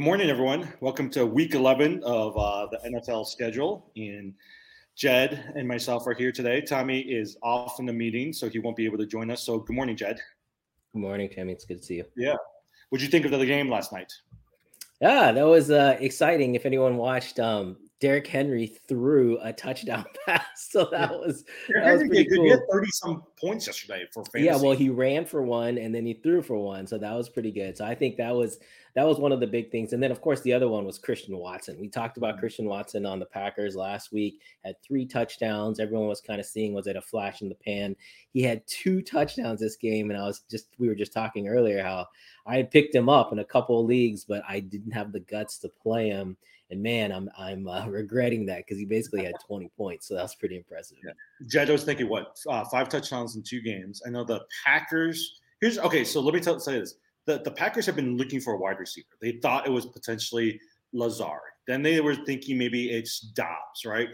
Good morning, everyone. Welcome to week 11 of uh, the NFL schedule. And Jed and myself are here today. Tommy is off in the meeting, so he won't be able to join us. So, good morning, Jed. Good morning, Tammy. It's good to see you. Yeah. What'd you think of the game last night? Yeah, that was uh, exciting. If anyone watched, um, Derrick Henry threw a touchdown pass, so that was that was pretty cool. He had thirty some points yesterday for fantasy. Yeah, well, he ran for one and then he threw for one, so that was pretty good. So I think that was that was one of the big things. And then of course the other one was Christian Watson. We talked about mm-hmm. Christian Watson on the Packers last week. Had three touchdowns. Everyone was kind of seeing was it a flash in the pan. He had two touchdowns this game, and I was just we were just talking earlier how I had picked him up in a couple of leagues, but I didn't have the guts to play him and man, I'm I'm uh, regretting that because he basically had 20 points, so that's pretty impressive. Yeah. Jed, I was thinking, what uh, five touchdowns in two games? I know the Packers. Here's okay. So let me tell say this: the the Packers have been looking for a wide receiver. They thought it was potentially Lazard. Then they were thinking maybe it's Doubs, right?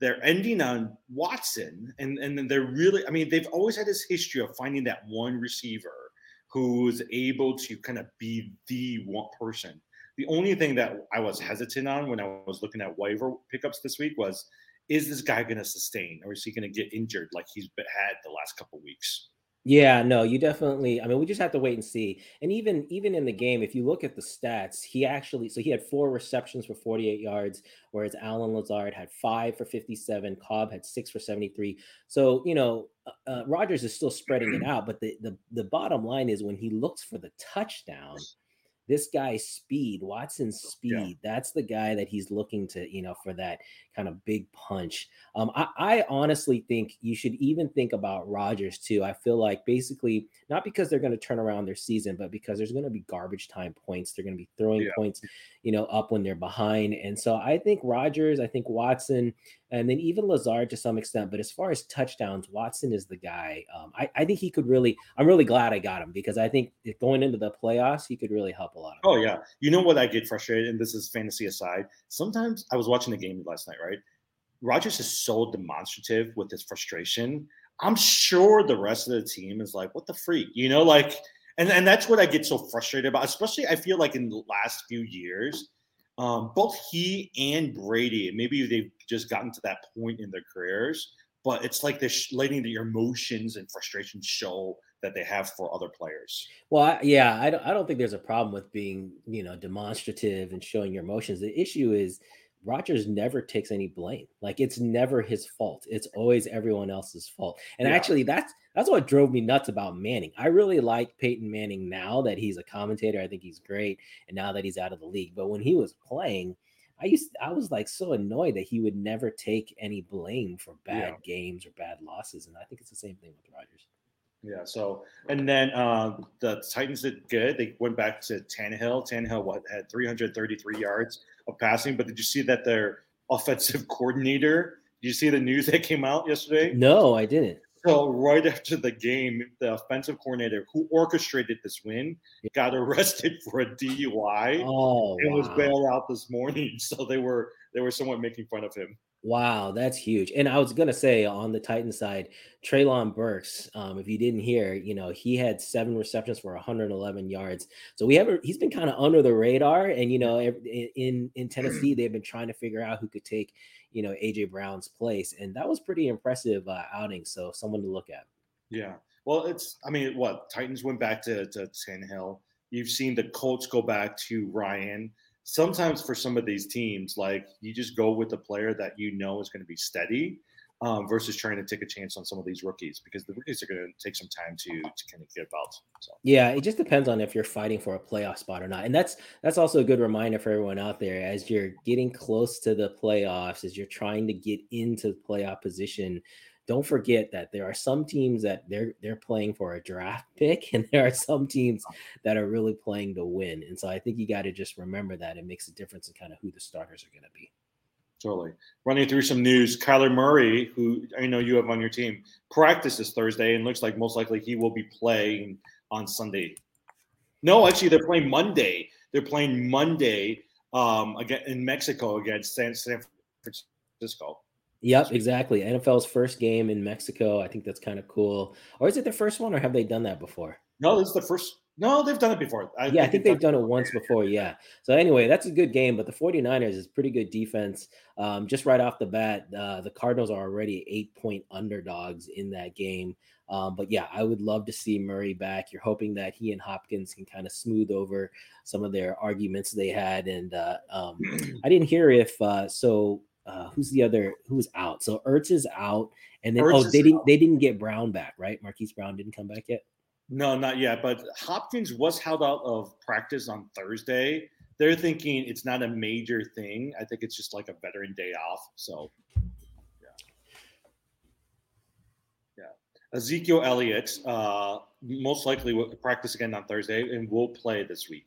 They're ending on Watson, and and then they're really. I mean, they've always had this history of finding that one receiver who's able to kind of be the one person the only thing that I was hesitant on when I was looking at waiver pickups this week was, is this guy going to sustain, or is he going to get injured like he's had the last couple weeks? Yeah, no, you definitely. I mean, we just have to wait and see. And even even in the game, if you look at the stats, he actually so he had four receptions for 48 yards, whereas Allen Lazard had five for 57. Cobb had six for 73. So you know, uh, uh Rodgers is still spreading it out. But the the the bottom line is when he looks for the touchdown this guy's speed, Watson's speed, yeah. that's the guy that he's looking to, you know, for that kind of big punch. Um, I, I, honestly think you should even think about Rodgers too. I feel like basically not because they're going to turn around their season, but because there's going to be garbage time points. They're going to be throwing yeah. points, you know, up when they're behind. And so I think Rodgers, I think Watson, and then even Lazard to some extent. But as far as touchdowns, Watson is the guy. Um, I, I, think he could really. I'm really glad I got him because I think going into the playoffs, he could really help a lot. oh yeah, you know what I get frustrated, and this is fantasy aside. Sometimes I was watching the game last night, right? Rodgers is so demonstrative with his frustration. I'm sure the rest of the team is like, "What the freak," you know, like. And, and that's what I get so frustrated about, especially I feel like in the last few years, um, both he and Brady, maybe they've just gotten to that point in their careers, but it's like they're letting the emotions and frustrations show that they have for other players. Well, I, yeah, I don't, I don't think there's a problem with being, you know, demonstrative and showing your emotions. The issue is Rodgers never takes any blame. Like it's never his fault. It's always everyone else's fault. And yeah. actually, that's that's what drove me nuts about Manning. I really like Peyton Manning now that he's a commentator. I think he's great, and now that he's out of the league. But when he was playing, I used I was like so annoyed that he would never take any blame for bad yeah. games or bad losses, and I think it's the same thing with Rodgers. Yeah. So and then uh, the Titans did good. They went back to Tannehill. Tannehill what had 333 yards of passing, but did you see that their offensive coordinator? Did you see the news that came out yesterday? No, I didn't. So right after the game, the offensive coordinator who orchestrated this win got arrested for a DUI oh, and wow. was bailed out this morning. So they were they were somewhat making fun of him. Wow, that's huge. And I was gonna say on the Titan side, Treylon Burks. Um, if you didn't hear, you know he had seven receptions for 111 yards. So we have he's been kind of under the radar. And you know, in in Tennessee, they've been trying to figure out who could take you know AJ Brown's place, and that was pretty impressive uh, outing. So someone to look at. Yeah. Well, it's I mean, what Titans went back to to Tannehill. You've seen the Colts go back to Ryan sometimes for some of these teams, like you just go with the player that you know is going to be steady um, versus trying to take a chance on some of these rookies because the rookies are going to take some time to to kind of get about. So yeah, it just depends on if you're fighting for a playoff spot or not, and that's that's also a good reminder for everyone out there as you're getting close to the playoffs, as you're trying to get into the playoff position don't forget that there are some teams that they're they're playing for a draft pick and there are some teams that are really playing to win and so i think you got to just remember that it makes a difference in kind of who the starters are going to be. Totally. Running through some news kyler murray who i know you have on your team practices thursday and looks like most likely he will be playing on sunday. No actually they're playing monday. They're playing monday um again in mexico against san, san francisco Yep, exactly. NFL's first game in Mexico. I think that's kind of cool. Or is it the first one, or have they done that before? No, this is the first. No, they've done it before. I yeah, I think they've done it once before. Yeah. So anyway, that's a good game, but the 49ers is pretty good defense. Um, just right off the bat, uh, the Cardinals are already eight point underdogs in that game. Um, but yeah, I would love to see Murray back. You're hoping that he and Hopkins can kind of smooth over some of their arguments they had. And uh, um, I didn't hear if uh, so. Uh, who's the other? Who's out? So Ertz is out, and then Ertz oh, they didn't. Out. They didn't get Brown back, right? Marquise Brown didn't come back yet. No, not yet. But Hopkins was held out of practice on Thursday. They're thinking it's not a major thing. I think it's just like a veteran day off. So, yeah. Yeah. Ezekiel Elliott uh, most likely will practice again on Thursday and will play this week.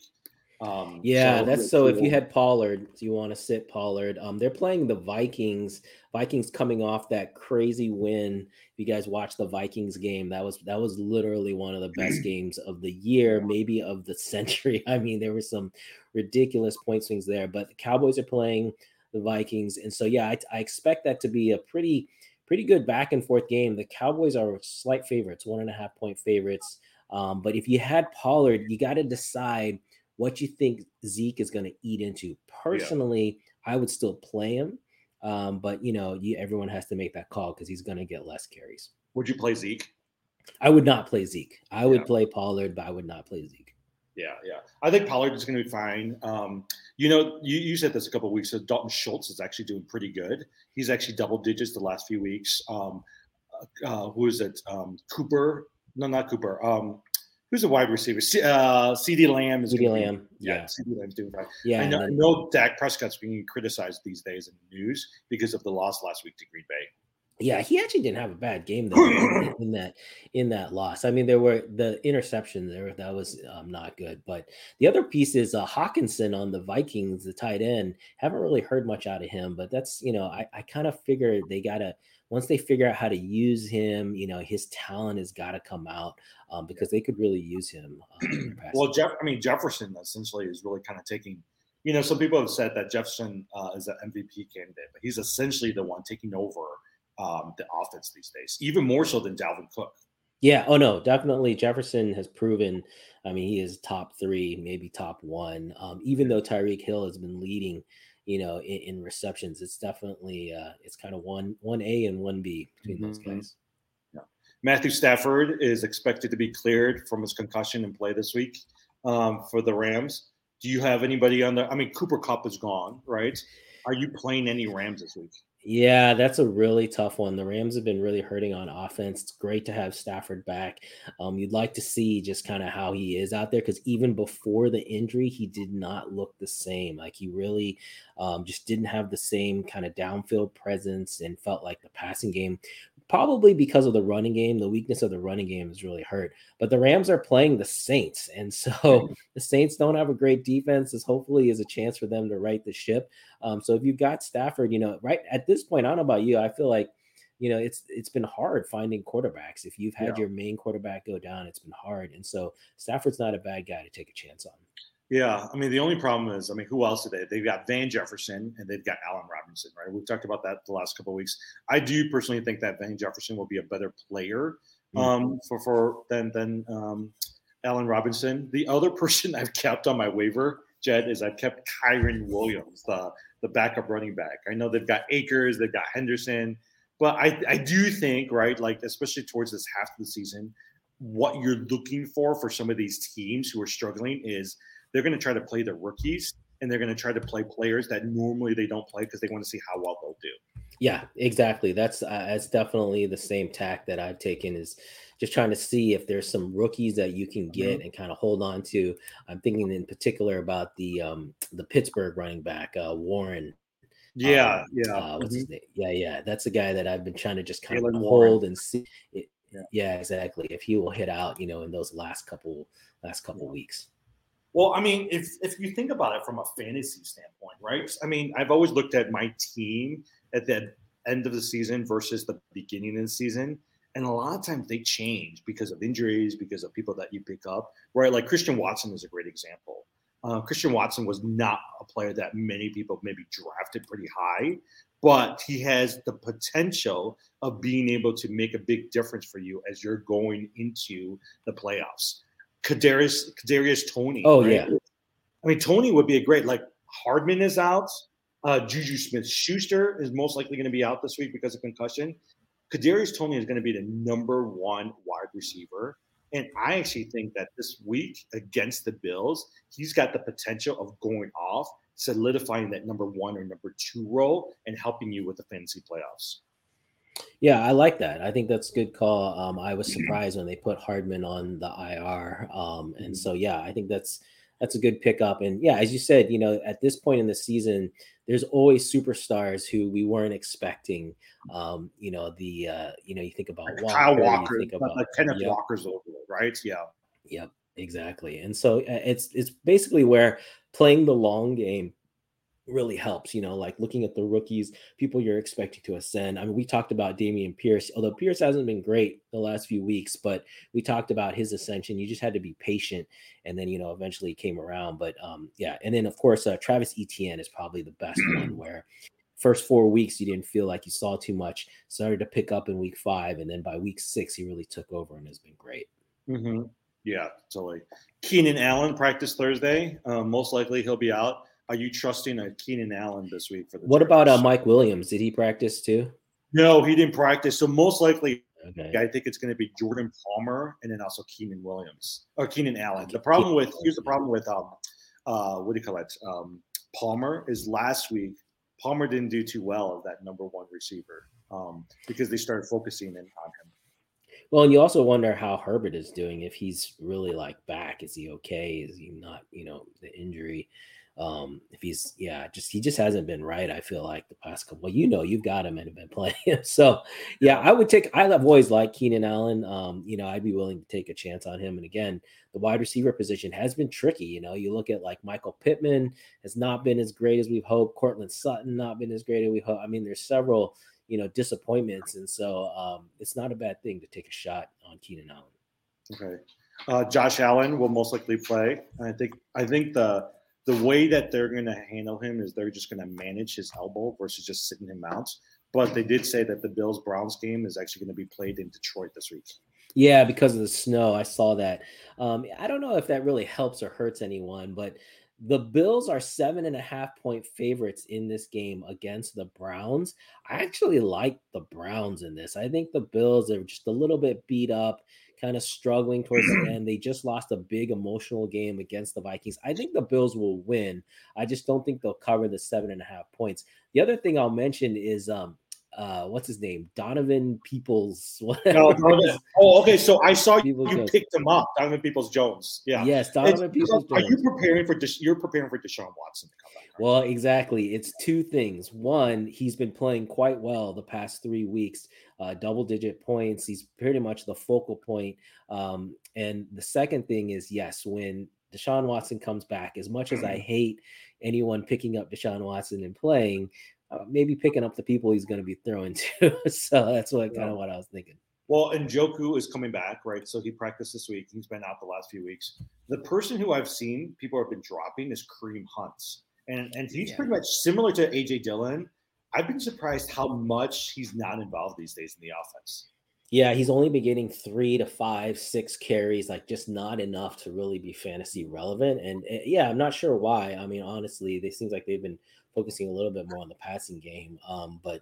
Um, yeah, so that's so. If you had Pollard, you want to sit Pollard. Um, they're playing the Vikings. Vikings coming off that crazy win. If you guys watched the Vikings game, that was that was literally one of the best games of the year, maybe of the century. I mean, there were some ridiculous point swings there. But the Cowboys are playing the Vikings, and so yeah, I, I expect that to be a pretty pretty good back and forth game. The Cowboys are slight favorites, one and a half point favorites. Um, but if you had Pollard, you got to decide what you think Zeke is going to eat into. Personally, yeah. I would still play him, um, but you know, you, everyone has to make that call because he's going to get less carries. Would you play Zeke? I would not play Zeke. I would play Pollard, but I would not play Zeke. Yeah, yeah. I think Pollard is going to be fine. Um, you know, you, you said this a couple weeks ago. Dalton Schultz is actually doing pretty good. He's actually double digits the last few weeks. Um, uh, who is it? Um, Cooper? No, not Cooper. Um, who's a wide receiver? C- uh, CeeDee Lamb is CeeDee Lamb. Yeah, yeah. CeeDee Lamb's doing fine. Yeah, I know, then, I know Dak Prescott's being criticized these days in the news because of the loss last week to Green Bay. Yeah, he actually didn't have a bad game though in, in, that in that loss. I mean, there were the interception there that was um, not good, but the other piece is uh, Hockenson on the Vikings, the tight end. Haven't really heard much out of him, but that's you know I, I kind of figured they gotta once they figure out how to use him, you know, his talent has got to come out um, because they could really use him. Um, well, Jeff, I mean, Jefferson essentially is really kind of taking, you know, some people have said that Jefferson uh, is an MVP candidate, but he's essentially the one taking over um, the offense these days, even more so than Dalvin Cook. Yeah. Oh no, definitely. Jefferson has proven. I mean, he is top three, maybe top one. Um, even though Tyreek Hill has been leading you know, in, in receptions. It's definitely uh, it's kind of one one A and one B between mm-hmm. those guys. Yeah. Matthew Stafford is expected to be cleared from his concussion and play this week um, for the Rams. Do you have anybody on the? I mean, Cooper Kupp is gone, right? Are you playing any Rams this week? Yeah, that's a really tough one. The Rams have been really hurting on offense. It's great to have Stafford back. Um, you'd like to see just kind of how he is out there because even before the injury, he did not look the same. Like he really um, just didn't have the same kind of downfield presence and felt like the passing game probably because of the running game. The weakness of the running game is really hurt. But the Rams are playing the Saints, and so the Saints don't have a great defense. This hopefully is a chance for them to right the ship. Um, so if you've got Stafford, you know, right at this point, I don't know about you, I feel like you know it's it's been hard finding quarterbacks. If you've had yeah. your main quarterback go down, it's been hard, and so Stafford's not a bad guy to take a chance on. Yeah, I mean the only problem is, I mean, who else did they? They've got Van Jefferson and they've got Allen Robinson, right? We've talked about that the last couple of weeks. I do personally think that Van Jefferson will be a better player mm-hmm. um, for for than than um, Allen Robinson. The other person I've kept on my waiver, Jed, is I've kept Kyren Williams, the the backup running back. I know they've got Akers, they've got Henderson, but I I do think right, like especially towards this half of the season, what you're looking for for some of these teams who are struggling is they're going to try to play the rookies and they're going to try to play players that normally they don't play because they want to see how well they'll do. Yeah, exactly. That's uh, that's definitely the same tack that I've taken is just trying to see if there's some rookies that you can get mm-hmm. and kind of hold on to. I'm thinking in particular about the um the Pittsburgh running back uh, Warren. Yeah, um, yeah. Uh, what's mm-hmm. his name? Yeah, yeah. That's the guy that I've been trying to just kind Jaylen of hold Warren. and see. It, yeah. yeah. exactly. If he will hit out, you know, in those last couple last couple yeah. weeks. Well, I mean, if if you think about it from a fantasy standpoint, right? I mean, I've always looked at my team at the end of the season versus the beginning of the season. And a lot of times they change because of injuries, because of people that you pick up, right? Like Christian Watson is a great example. Uh, Christian Watson was not a player that many people maybe drafted pretty high, but he has the potential of being able to make a big difference for you as you're going into the playoffs. Kadarius Kadarius Toney. Oh right? yeah. I mean, Toney would be a great like Hardman is out. Uh, Juju Smith Schuster is most likely going to be out this week because of concussion. Kadarius Toney is going to be the number one wide receiver. And I actually think that this week against the Bills, he's got the potential of going off, solidifying that number one or number two role, and helping you with the fantasy playoffs. Yeah, I like that. I think that's a good call. Um, I was surprised when they put Hardman on the IR, um, and so yeah, I think that's that's a good pickup. And yeah, as you said, you know, at this point in the season, there's always superstars who we weren't expecting. Um, you know, the uh, you know, you think about like Walker, Kyle Walker, think about like Kenneth yep. Walker's over, right? Yeah. Yep, exactly. And so uh, it's it's basically where playing the long game really helps, you know, like looking at the rookies, people you're expecting to ascend. I mean, we talked about Dameon Pierce, although Pierce hasn't been great the last few weeks, but we talked about his ascension. You just had to be patient. And then, you know, eventually came around. But um, yeah. And then, of course, uh, Travis Etienne is probably the best one where first four weeks you didn't feel like you saw too much, started to pick up in week five. And then by week six, he really took over and has been great. Mm-hmm. Yeah, totally. Keenan Allen practiced Thursday. Um, most likely he'll be out. Are you trusting a Keenan Allen this week for the? What about uh, Mike Williams? Did he practice too? No, he didn't practice. So most likely, okay. I think it's going to be Jordan Palmer and then also Keenan Williams or Keenan Allen. The problem with here's the problem with um uh what do you call it um Palmer is last week Palmer didn't do too well of that number one receiver um because they started focusing in on him. Well, and you also wonder how Herbert is doing. If he's really like back, is he okay? Is he not? You know, the injury. Um, if he's yeah, just he just hasn't been right. I feel like the past couple. Well, you know, you've got him and have been playing him. So yeah, I would take. I have always liked Keenan Allen. Um, you know, I'd be willing to take a chance on him. And again, the wide receiver position has been tricky. You know, you look at like Michael Pittman has not been as great as we've hoped. Courtland Sutton not been as great as we hope. I mean, there's several you know disappointments, and so um, it's not a bad thing to take a shot on Keenan Allen. Okay. Uh, Josh Allen will most likely play. I think I think the the way that they're going to handle him is they're just going to manage his elbow versus just sitting him out. But they did say that the Bills Browns game is actually going to be played in Detroit this week. Yeah, because of the snow. I saw that. Um, I don't know if that really helps or hurts anyone, but the Bills are seven and a half point favorites in this game against the Browns. I actually like the Browns in this. I think the Bills are just a little bit beat up kind of struggling towards the end. They just lost a big emotional game against the Vikings. I think the Bills will win. I just don't think they'll cover the seven and a half points. The other thing I'll mention is um uh what's his name? Donovan peoples. No, oh okay so i saw you, you picked him up donovan peoples jones. Yeah. Yes donovan it's, peoples are you preparing for this you're preparing for deshaun watson to come back right? well exactly. It's two things. One he's been playing quite well the past three weeks uh, double digit points. He's pretty much the focal point um, and the second thing is yes when deshaun watson comes back as much as i hate anyone picking up deshaun watson and playing uh, maybe picking up the people he's going to be throwing to. so that's what kind of what I was thinking. Well, and Njoku is coming back, right? So he practiced this week. He's been out the last few weeks. The person who I've seen people have been dropping is Kareem Hunts, and and he's yeah. pretty much similar to AJ Dillon. I've been surprised how much he's not involved these days in the offense. Yeah, he's only been getting three to five, six carries, like just not enough to really be fantasy relevant. And uh, yeah, I'm not sure why. I mean, honestly, they seems like they've been focusing a little bit more on the passing game. Um, but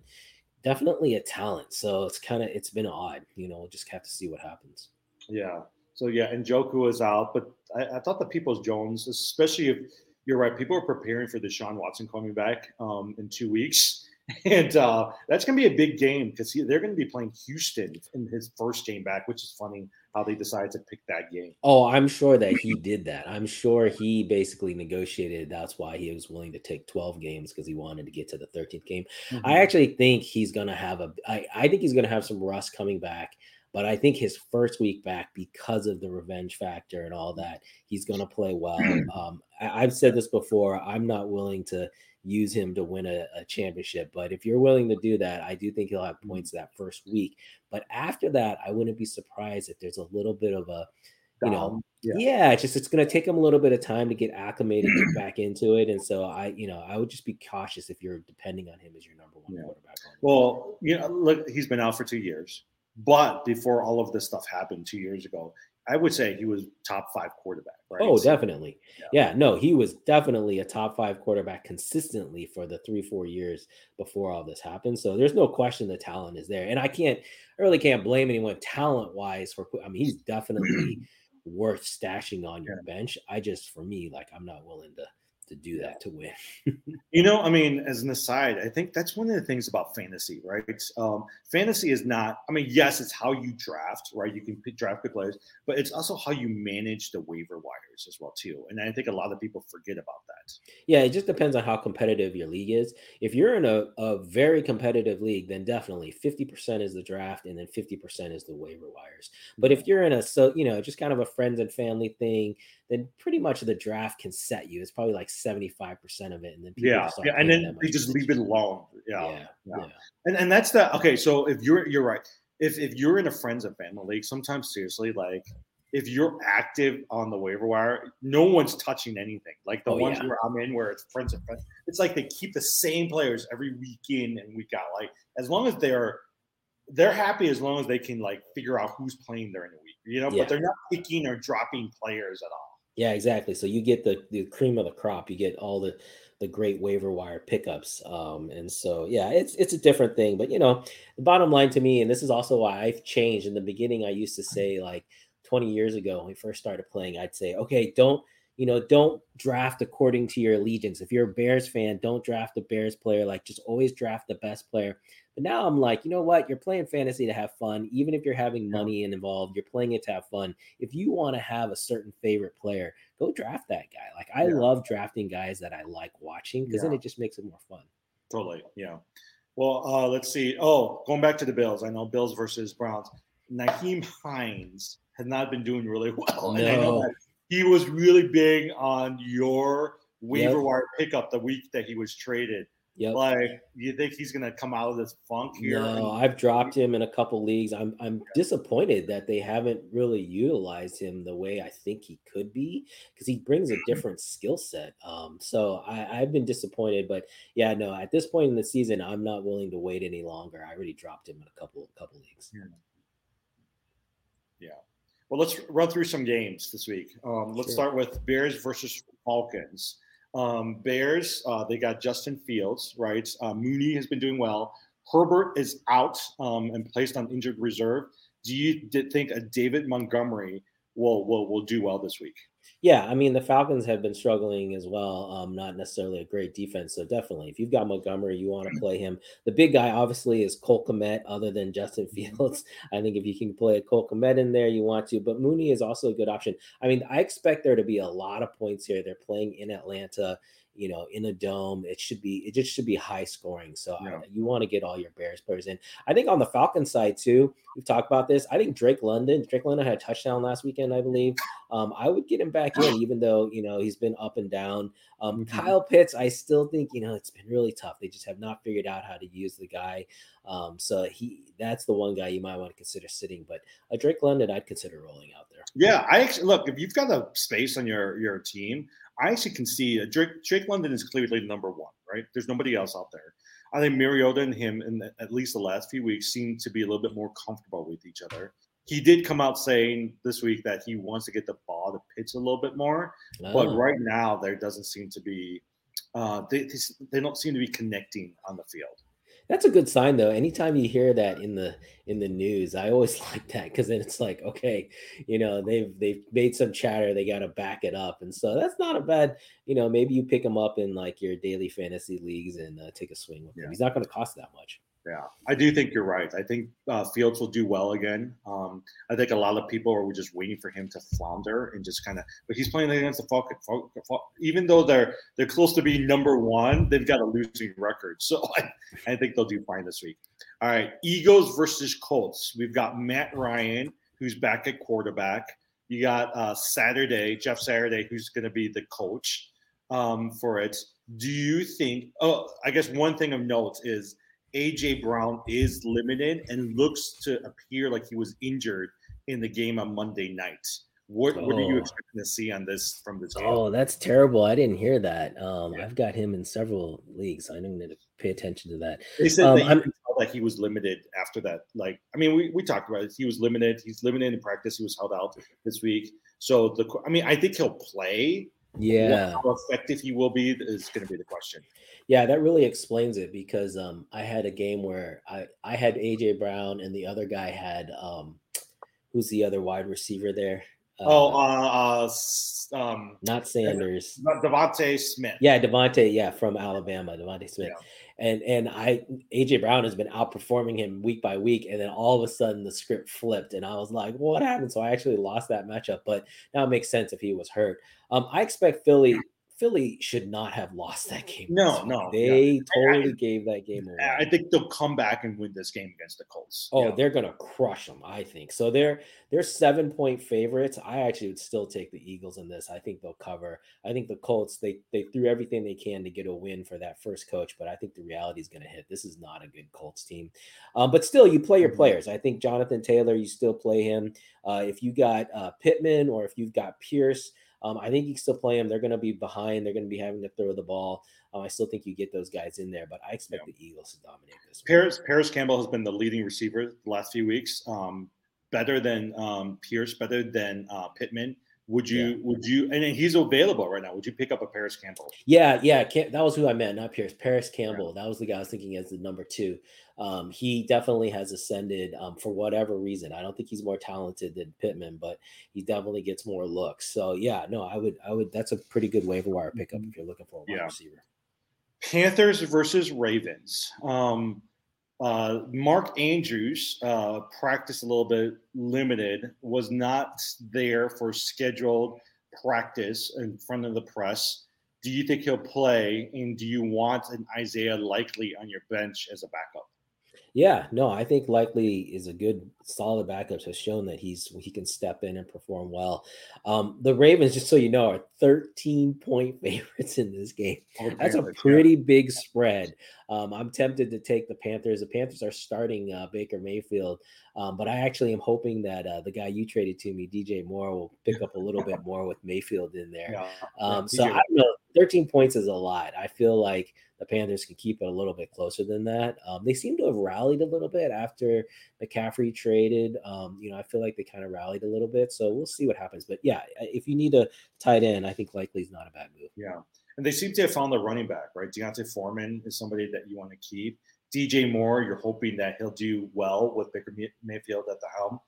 definitely a talent. So it's kind of it's been odd. You know, we'll just have to see what happens. Yeah. So yeah, and Njoku is out, but I, I thought the Peoples Jones, especially if you're right, people are preparing for Deshaun Watson coming back um, in two weeks. And uh, that's going to be a big game because they're going to be playing Houston in his first game back, which is funny how they decided to pick that game. Oh, I'm sure that he did that. I'm sure he basically negotiated. That's why he was willing to take 12 games because he wanted to get to the 13th game. Mm-hmm. I actually think he's going to have a. I, I think he's going to have some rust coming back. But I think his first week back, because of the revenge factor and all that, he's going to play well. Um, I, I've said this before. I'm not willing to use him to win a, a, championship. But if you're willing to do that, I do think he'll have mm-hmm. points that first week. But after that, I wouldn't be surprised if there's a little bit of a, you know, yeah. yeah, it's just it's going to take him a little bit of time to get acclimated, get back into it, and so I, you know, I would just be cautious if you're depending on him as your number one yeah. quarterback. Well, you know, look, he's been out for two years, but before all of this stuff happened two years ago, I would say he was top five quarterback. Right? Oh, definitely. Yeah. yeah. no, he was definitely a top five quarterback consistently for the three, four years before all this happened. So there's no question the talent is there. And I can't, I really can't blame anyone talent wise for, I mean, he's definitely worth stashing on your yeah. bench. I just, for me, like, I'm not willing to to do that to win. you know, I mean, as an aside, I think that's one of the things about fantasy, right? Um, fantasy is not, I mean, yes, it's how you draft, right? You can pick, draft good players, but it's also how you manage the waiver wires as well, too. And I think a lot of people forget about that. Yeah, it just depends on how competitive your league is. If you're in a, a very competitive league, then definitely 50% is the draft and then 50% is the waiver wires. But if you're in a, so, you know, just kind of a friends and family thing, then pretty much the draft can set you. It's probably like 75% of it. And then yeah, yeah. and then they just leave it alone. Yeah, yeah, yeah. yeah. And and that's the okay. So if you're you're right. If if you're in a friends and family league, sometimes seriously, like if you're active on the waiver wire, no one's touching anything. Like the oh, ones where I'm in, where it's friends and friends, it's like they keep the same players every week in and week out. Like as long as they're they're happy as long as they can like figure out who's playing during the week, you know. But they're not picking or dropping players at all. Yeah, exactly. So you get the the cream of the crop. You get all the the great waiver wire pickups. Um, and so yeah, it's it's a different thing. But you know, the bottom line to me, and this is also why I've changed. In the beginning, I used to say like 20 years ago when we first started playing, I'd say, okay, don't you know, don't draft according to your allegiance. If you're a Bears fan, don't draft a Bears player. Like, just always draft the best player. But now I'm like, you know what? You're playing fantasy to have fun. Even if you're having money involved, you're playing it to have fun. If you want to have a certain favorite player, go draft that guy. Like, I yeah. love drafting guys that I like watching because yeah. then it just makes it more fun. Totally. Yeah. Well, uh, let's see. Oh, going back to the Bills. I know Bills versus Browns. Nyheim Hines has not been doing really well. No. And I know that he was really big on your waiver yep. wire pickup the week that he was traded. Yep. Like, you think he's going to come out of this funk here? No, I've dropped him in a couple leagues. I'm I'm yeah. disappointed that they haven't really utilized him the way I think he could be because he brings a mm-hmm. different skill set. Um, so I, I've been disappointed, but yeah, no, at this point in the season, I'm not willing to wait any longer. I already dropped him in a couple couple leagues. Yeah. yeah. Well, let's run through some games this week. Um, let's sure. start with Bears versus Falcons. Um, Bears, uh, they got Justin Fields, right? Uh, Mooney has been doing well. Herbert is out um, and placed on injured reserve. Do you think a David Montgomery will will will do well this week? Yeah, I mean the Falcons have been struggling as well. Um, not necessarily a great defense, so definitely if you've got Montgomery, you want to mm-hmm. play him. The big guy obviously is Cole Kmet, other than Justin. Fields. I think if you can play a Cole Kmet in there, you want to. But Mooney is also a good option. I mean, I expect there to be a lot of points here. They're playing in Atlanta you know, in a dome. It should be, it just should be high scoring. So yeah. I, you want to get all your Bears players in. I think on the Falcon side too, we've talked about this. I think Drake London, Drake London had a touchdown last weekend, I believe. Um, I would get him back in, even though, you know, he's been up and down. Um, mm-hmm. Kyle Pitts, I still think, you know, it's been really tough. They just have not figured out how to use the guy. Um, so he, that's the one guy you might want to consider sitting, but a Drake London, I'd consider rolling out there. Yeah. I actually look, if you've got a space on your, your team, I actually can see uh, Drake, Drake London is clearly number one, right? There's nobody else out there. I think Mariota and him, in the, at least the last few weeks, seem to be a little bit more comfortable with each other. He did come out saying this week that he wants to get the ball to Pitts a little bit more, oh. but right now there doesn't seem to be. Uh, they they don't seem to be connecting on the field. That's a good sign though. Anytime you hear that in the in the news, I always like that because then it's like, okay, you know, they've they've made some chatter, they got to back it up, and so that's not a bad. You know, maybe you pick him up in like your daily fantasy leagues and uh, take a swing with yeah. him. He's not going to cost that much. Yeah, I do think you're right. I think uh, Fields will do well again. Um, I think a lot of people are just waiting for him to flounder and just kind of. But he's playing against the Falcons. Even though they're they're close to being number one, they've got a losing record. So I, I think they'll do fine this week. All right, Eagles versus Colts. We've got Matt Ryan, who's back at quarterback. You got uh, Saturday, Jeff Saturday, who's going to be the coach um, for it. Do you think? Oh, I guess one thing of note is AJ Brown is limited and looks to appear like he was injured in the game on Monday night. What, oh. what are you oh. expecting to see on this from this game? Oh, that's terrible. I didn't hear that. Um, yeah. I've got him in several leagues. I need to pay attention to that. They said um, that like he was limited after that. Like, I mean, we, we talked about it. He was limited. He's limited in practice. He was held out this week. So the, I mean, I think he'll play. Yeah. How effective he will be is going to be the question. Yeah, that really explains it because um, I had a game where I I had AJ Brown and the other guy had um, who's the other wide receiver there? oh, uh, uh, um, not Sanders. DeVonta Smith. Yeah, DeVonta. Yeah, from Alabama, DeVonta Smith. Yeah. And and I AJ Brown has been outperforming him week by week, and then all of a sudden the script flipped, and I was like, "What happened?" So I actually lost that matchup, but now it makes sense if he was hurt. Um, I expect Philly Philly should not have lost that game. No, no, they yeah. totally I, gave that game away. I think they'll come back and win this game against the Colts. Oh, yeah. they're gonna crush them. I think so. They're they're seven point favorites. I actually would still take the Eagles in this. I think they'll cover. I think the Colts they they threw everything they can to get a win for that first coach, but I think the reality is gonna hit. This is not a good Colts team, um, but still, you play your mm-hmm. players. I think Jonathan Taylor, you still play him. Uh, if you got uh, Pittman or if you've got Pierce. Um, I think you can still play them. They're going to be behind. They're going to be having to throw the ball. Um, I still think you get those guys in there, but I expect yeah. the Eagles to dominate this. Parris, Parris Campbell has been the leading receiver the last few weeks. Um, better than um, Pierce, better than uh, Pittman. Would you? Yeah. Would you? And he's available right now. Would you pick up a Parris Campbell? Yeah, yeah. that was who I meant, not Pierce. Parris Campbell. Yeah. That was the guy I was thinking as the number two. Um, he definitely has ascended um, for whatever reason. I don't think he's more talented than Pittman, but he definitely gets more looks. So yeah, no, I would, I would. That's a pretty good waiver wire pickup if you're looking for a wide yeah. receiver. Panthers versus Ravens. Um, uh, Mark Andrews uh, practiced a little bit limited, was not there for scheduled practice in front of the press. Do you think he'll play? And do you want an Isaiah Likely on your bench as a backup? Yeah, no, I think Likely is a good, solid backup. Has shown that he's he can step in and perform well. Um, the Ravens, just so you know, are 13 point favorites in this game. Oh, That's a pretty yeah. big spread. Um, I'm tempted to take the Panthers. The Panthers are starting uh, Baker Mayfield, um, but I actually am hoping that uh, the guy you traded to me, DJ Moore, will pick up a little bit more with Mayfield in there. Yeah, um, so I don't know. 13 points is a lot. I feel like the Panthers can keep it a little bit closer than that. Um, they seem to have rallied a little bit after McCaffrey traded. Um, you know, I feel like they kind of rallied a little bit. So we'll see what happens. But yeah, if you need a tight end, I think likely is not a bad move. Yeah. And they seem to have found the running back, right? D'Onta Foreman is somebody that you want to keep. DJ Moore, you're hoping that he'll do well with Baker Mayfield at the helm.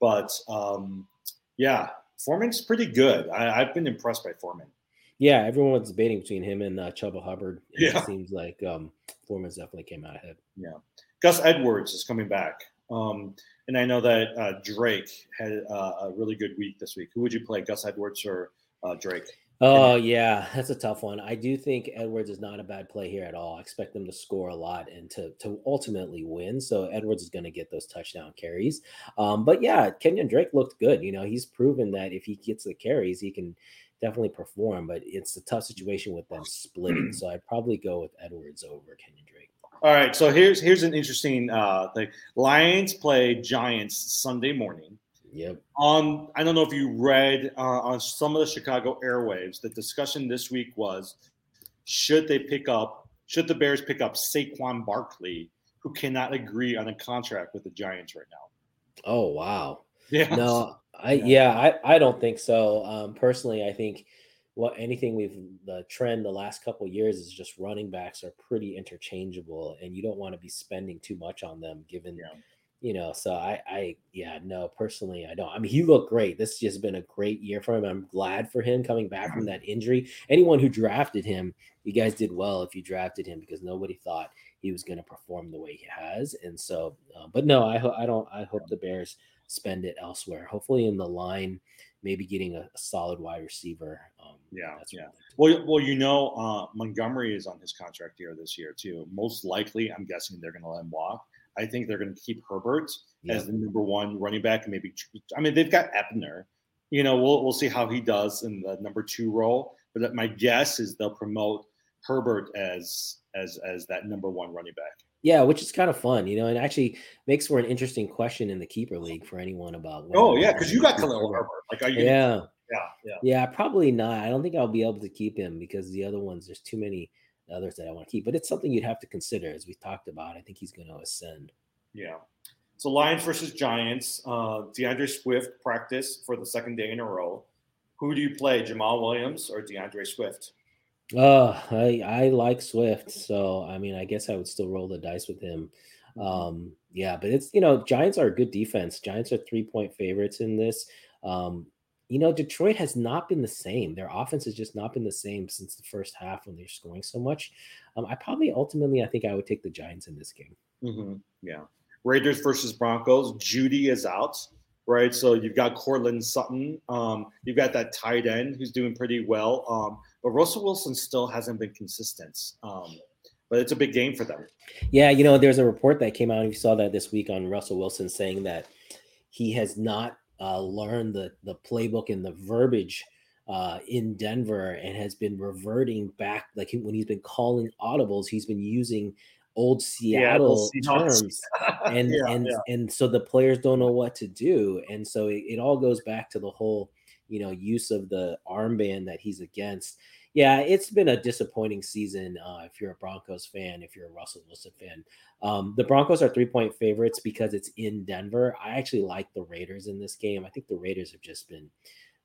But um, yeah, Foreman's pretty good. I, I've been impressed by Foreman. Yeah, everyone's debating between him and uh, Chuba Hubbard. Yeah. It seems like um, Foreman's definitely came out ahead. Yeah. Gus Edwards is coming back. Um, and I know that uh, Drake had uh, a really good week this week. Who would you play, Gus Edwards or uh, Drake? Oh yeah, that's a tough one. I do think Edwards is not a bad play here at all. I expect them to score a lot and to to ultimately win. So Edwards is going to get those touchdown carries. Um, but yeah, Kenyan Drake looked good. You know, he's proven that if he gets the carries, he can definitely perform, but it's a tough situation with them splitting. So I'd probably go with Edwards over Kenyan Drake. All right. So here's here's an interesting uh thing. Lions play Giants Sunday morning. Yep. On I don't know if you read uh, on some of the Chicago airwaves, the discussion this week was should they pick up should the Bears pick up Saquon Barkley, who cannot agree on a contract with the Giants right now? Oh wow. Yeah. No, I yeah, I, I don't think so. Um, personally, I think what anything we've the trend the last couple years is just running backs are pretty interchangeable, and you don't want to be spending too much on them, given yeah. you know. So I I yeah no personally I don't. I mean he looked great. This has just been a great year for him. I'm glad for him coming back from that injury. Anyone who drafted him, you guys did well if you drafted him because nobody thought he was going to perform the way he has. And so, uh, but no, I ho- I don't. I hope the Bears spend it elsewhere. Hopefully, in the line, maybe getting a, a solid wide receiver. Um, yeah, yeah. Well, well, you know, uh, Montgomery is on his contract year this year too. Most likely, I'm guessing they're going to let him walk. I think they're going to keep Herbert yep. as the number one running back, and maybe I mean they've got Ebner. You know, we'll we'll see how he does in the number two role. But my guess is they'll promote Herbert as as as that number one running back. Yeah, which is kind of fun, you know, and actually makes for an interesting question in the keeper league for anyone about. Oh yeah, because you got Khalil Herbert. Like, are you? Yeah. Yeah, yeah. Yeah, probably not. I don't think I'll be able to keep him because the other ones, there's too many others that I want to keep. But it's something you'd have to consider as we talked about. I think he's going to ascend. Yeah. So Lions versus Giants. Uh, D'Andre Swift practice for the second day in a row. Who do you play, Jamaal Williams or D'Andre Swift? Uh, I I like Swift, so I mean, I guess I would still roll the dice with him. Mm-hmm. Um, yeah, but it's you know, Giants are a good defense. Giants are three point favorites in this. Um, you know, Detroit has not been the same. Their offense has just not been the same since the first half when they're scoring so much. Um, I probably ultimately, I think I would take the Giants in this game. Mm-hmm. Yeah. Raiders versus Broncos. Jeudy is out, right? So you've got Courtland Sutton. Um, you've got that tight end who's doing pretty well. Um, but Russell Wilson still hasn't been consistent. Um, but it's a big game for them. Yeah, you know, there's a report that came out. You saw that this week on Russell Wilson saying that he has not uh, learned the the playbook and the verbiage uh, in Denver and has been reverting back. Like when he's been calling audibles, he's been using old Seattle yeah, terms, and yeah, and yeah. and so the players don't know what to do, and so it, it all goes back to the whole you know use of the armband that he's against yeah, it's been a disappointing season uh, if you're a Broncos fan, if you're a Russell Wilson fan. Um, the Broncos are three point favorites because it's in Denver. I actually like the Raiders in this game. I think the Raiders have just been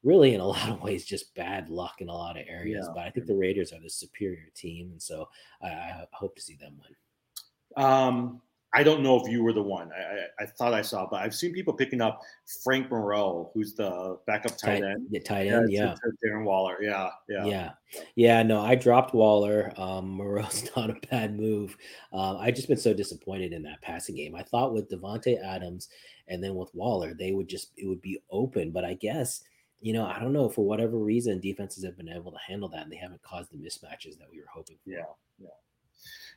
really, in a lot of ways, just bad luck in a lot of areas. Yeah. But I think the Raiders are the superior team. And so I, I hope to see them win. Um, I don't know if you were the one. I, I, I, thought I saw, but I've seen people picking up Frank Moreau, who's the backup tight, tight end. The tight end, yeah. To Darren Waller, yeah, yeah, yeah, yeah. No, I dropped Waller. Um, Moreau's not a bad move. Um, I just been so disappointed in that passing game. I thought with Davante Adams and then with Waller, they would just it would be open. But I guess you know, I don't know for whatever reason, defenses have been able to handle that, and they haven't caused the mismatches that we were hoping. For. Yeah, yeah.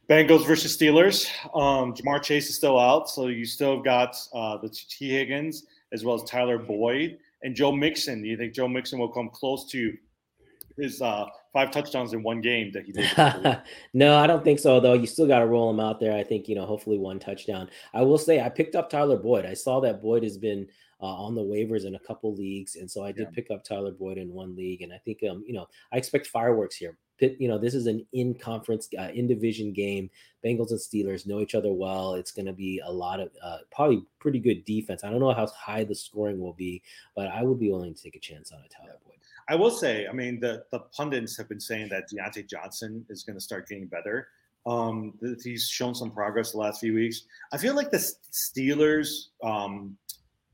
Bengals versus Steelers. Um, Ja'Marr Chase is still out, so you still got uh, the Tee Higgins as well as Tyler Boyd and Joe Mixon. Do you think Joe Mixon will come close to his uh, five touchdowns in one game that he did? no, I don't think so. Though you still got to roll him out there. I think you know, hopefully one touchdown. I will say I picked up Tyler Boyd. I saw that Boyd has been uh, on the waivers in a couple leagues, and so I did yeah. pick up Tyler Boyd in one league. And I think um, you know, I expect fireworks here you know, this is an in conference, uh, in division game. Bengals and Steelers know each other well. It's going to be a lot of uh, probably pretty good defense. I don't know how high the scoring will be, but I would be willing to take a chance on a Tyler Boyd. I will say, I mean, the the pundits have been saying that Diontae Johnson is going to start getting better. Um, he's shown some progress the last few weeks. I feel like the Steelers um,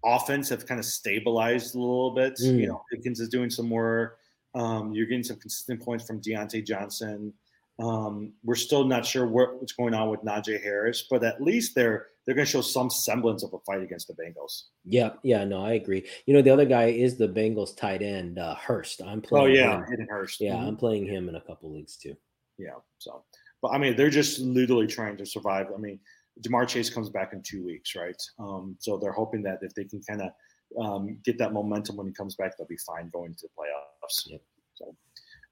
offense have kind of stabilized a little bit. Mm. You know, Pickens is doing some more um, you're getting some consistent points from Diontae Johnson. Um, we're still not sure what, what's going on with Najee Harris, but at least they're they're going to show some semblance of a fight against the Bengals. Yeah, yeah, no, I agree. You know, the other guy is the Bengals tight end uh, Hurst. I'm playing. Oh yeah, him. Hurst. Yeah, mm-hmm. I'm playing him in a couple leagues too. Yeah, so, but I mean, they're just literally trying to survive. I mean, Ja'Marr Chase comes back in two weeks, right? Um, so they're hoping that if they can kind of um, get that momentum when he comes back, they'll be fine going to the playoffs. Yep. So,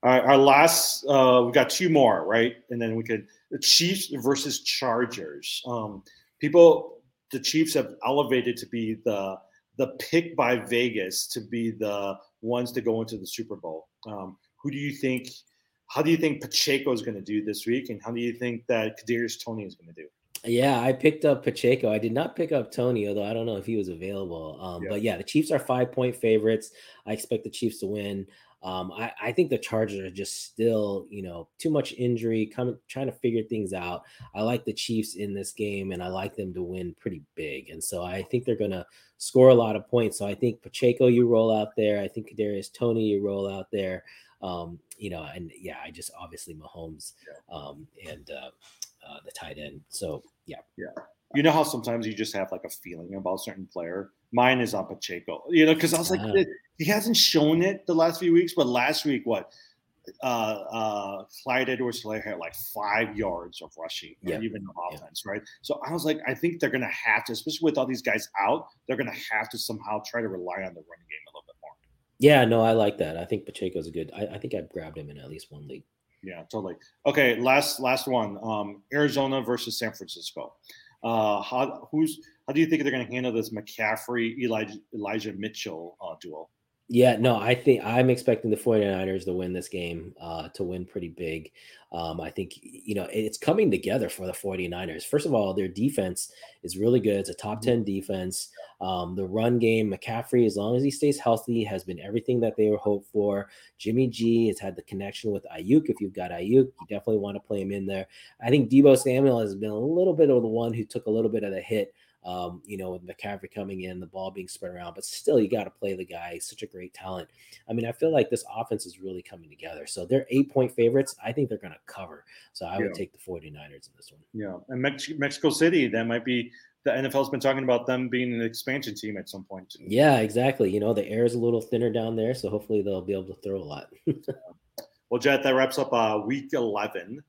our last, uh, we got two more, right? And then we could the Chiefs versus Chargers. Um, people, the Chiefs have elevated to be the the pick by Vegas to be the ones to go into the Super Bowl. Um, who do you think? How do you think Pacheco is going to do this week, and how do you think that Kadarius Toney is going to do? Yeah, I picked up Pacheco. I did not pick up Toney, although I don't know if he was available. Um, yeah. But yeah, the Chiefs are five point favorites. I expect the Chiefs to win. Um, I, I, think the Chargers are just still, you know, too much injury, coming trying to figure things out. I like the Chiefs in this game, and I like them to win pretty big. And so I think they're gonna score a lot of points. So I think Pacheco, you roll out there. I think Kadarius Toney, you roll out there. Um, you know, and yeah, I just obviously Mahomes um, and uh, uh, the tight end. So yeah, yeah. You know how sometimes you just have like a feeling about a certain player. Mine is on Pacheco. You know, because I was like, uh, he hasn't shown it the last few weeks, but last week, what? Uh, uh, Clyde Edwards-Helaire had like five yards of rushing, yeah. even offense, yeah. right? So I was like, I think they're going to have to, especially with all these guys out, they're going to have to somehow try to rely on the running game a little bit more. Yeah, no, I like that. I think Pacheco's a good. I, I think I've grabbed him in at least one league. Yeah, totally. Okay, last last one. Um, Arizona versus San Francisco. Uh, how who's how do you think they're going to handle this McCaffrey Elijah, Elijah Mitchell uh, duel? Yeah, no, I think I'm expecting the 49ers to win this game, uh, to win pretty big. Um, I think, you know, it's coming together for the 49ers. First of all, their defense is really good. It's a top Mm-hmm. 10 defense. Um, the run game, McCaffrey, as long as he stays healthy, has been everything that they were hoped for. Jimmy G has had the connection with Aiyuk. If you've got Aiyuk, you definitely want to play him in there. I think Deebo Samuel has been a little bit of the one who took a little bit of the hit um, you know, with McCaffrey coming in, the ball being spread around, but still, you got to play the guy. He's such a great talent. I mean, I feel like this offense is really coming together. So they're eight point favorites. I think they're going to cover. So I would take the 49ers in this one. Yeah, and Mex- Mexico City, that might be the NFL's been talking about them being an expansion team at some point. Yeah, exactly. You know, the air is a little thinner down there. So hopefully they'll be able to throw a lot. Well, Jet, that wraps up uh, week 11.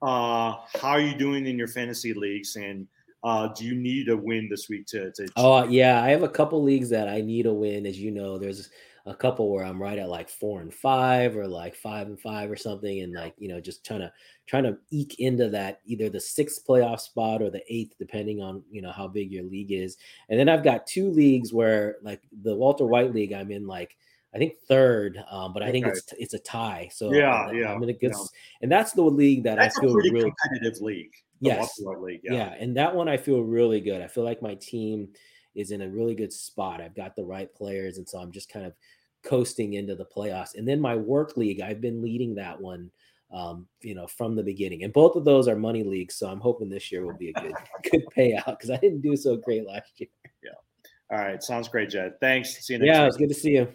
Uh, how are you doing in your fantasy leagues? And uh, do you need a win this week to? to Oh yeah, I have a couple leagues that I need a win. As you know, there's a couple where I'm right at like four and five, or like five and five, or something, and like you know, just trying to trying to eke into that either the sixth playoff spot or the eighth, depending on you know how big your league is. And then I've got two leagues where like the Walter White league, I'm in like I think third, um, but I think it's it's a tie. So Yeah, I'm- yeah, I'm in a good, yeah. and that's the league that That's I a feel pretty really competitive league. Yes. League. yeah. Yeah. and that one I feel really good. I feel like my team is in a really good spot. I've got the right players, and so I'm just kind of coasting into the playoffs. And then my work league, I've been leading that one, um, you know, from the beginning. And both of those are money leagues, so I'm hoping this year will be a good good payout because I didn't do so great last year. Yeah. All right, sounds great, Jet. Thanks. See you next Yeah, it was good to see you.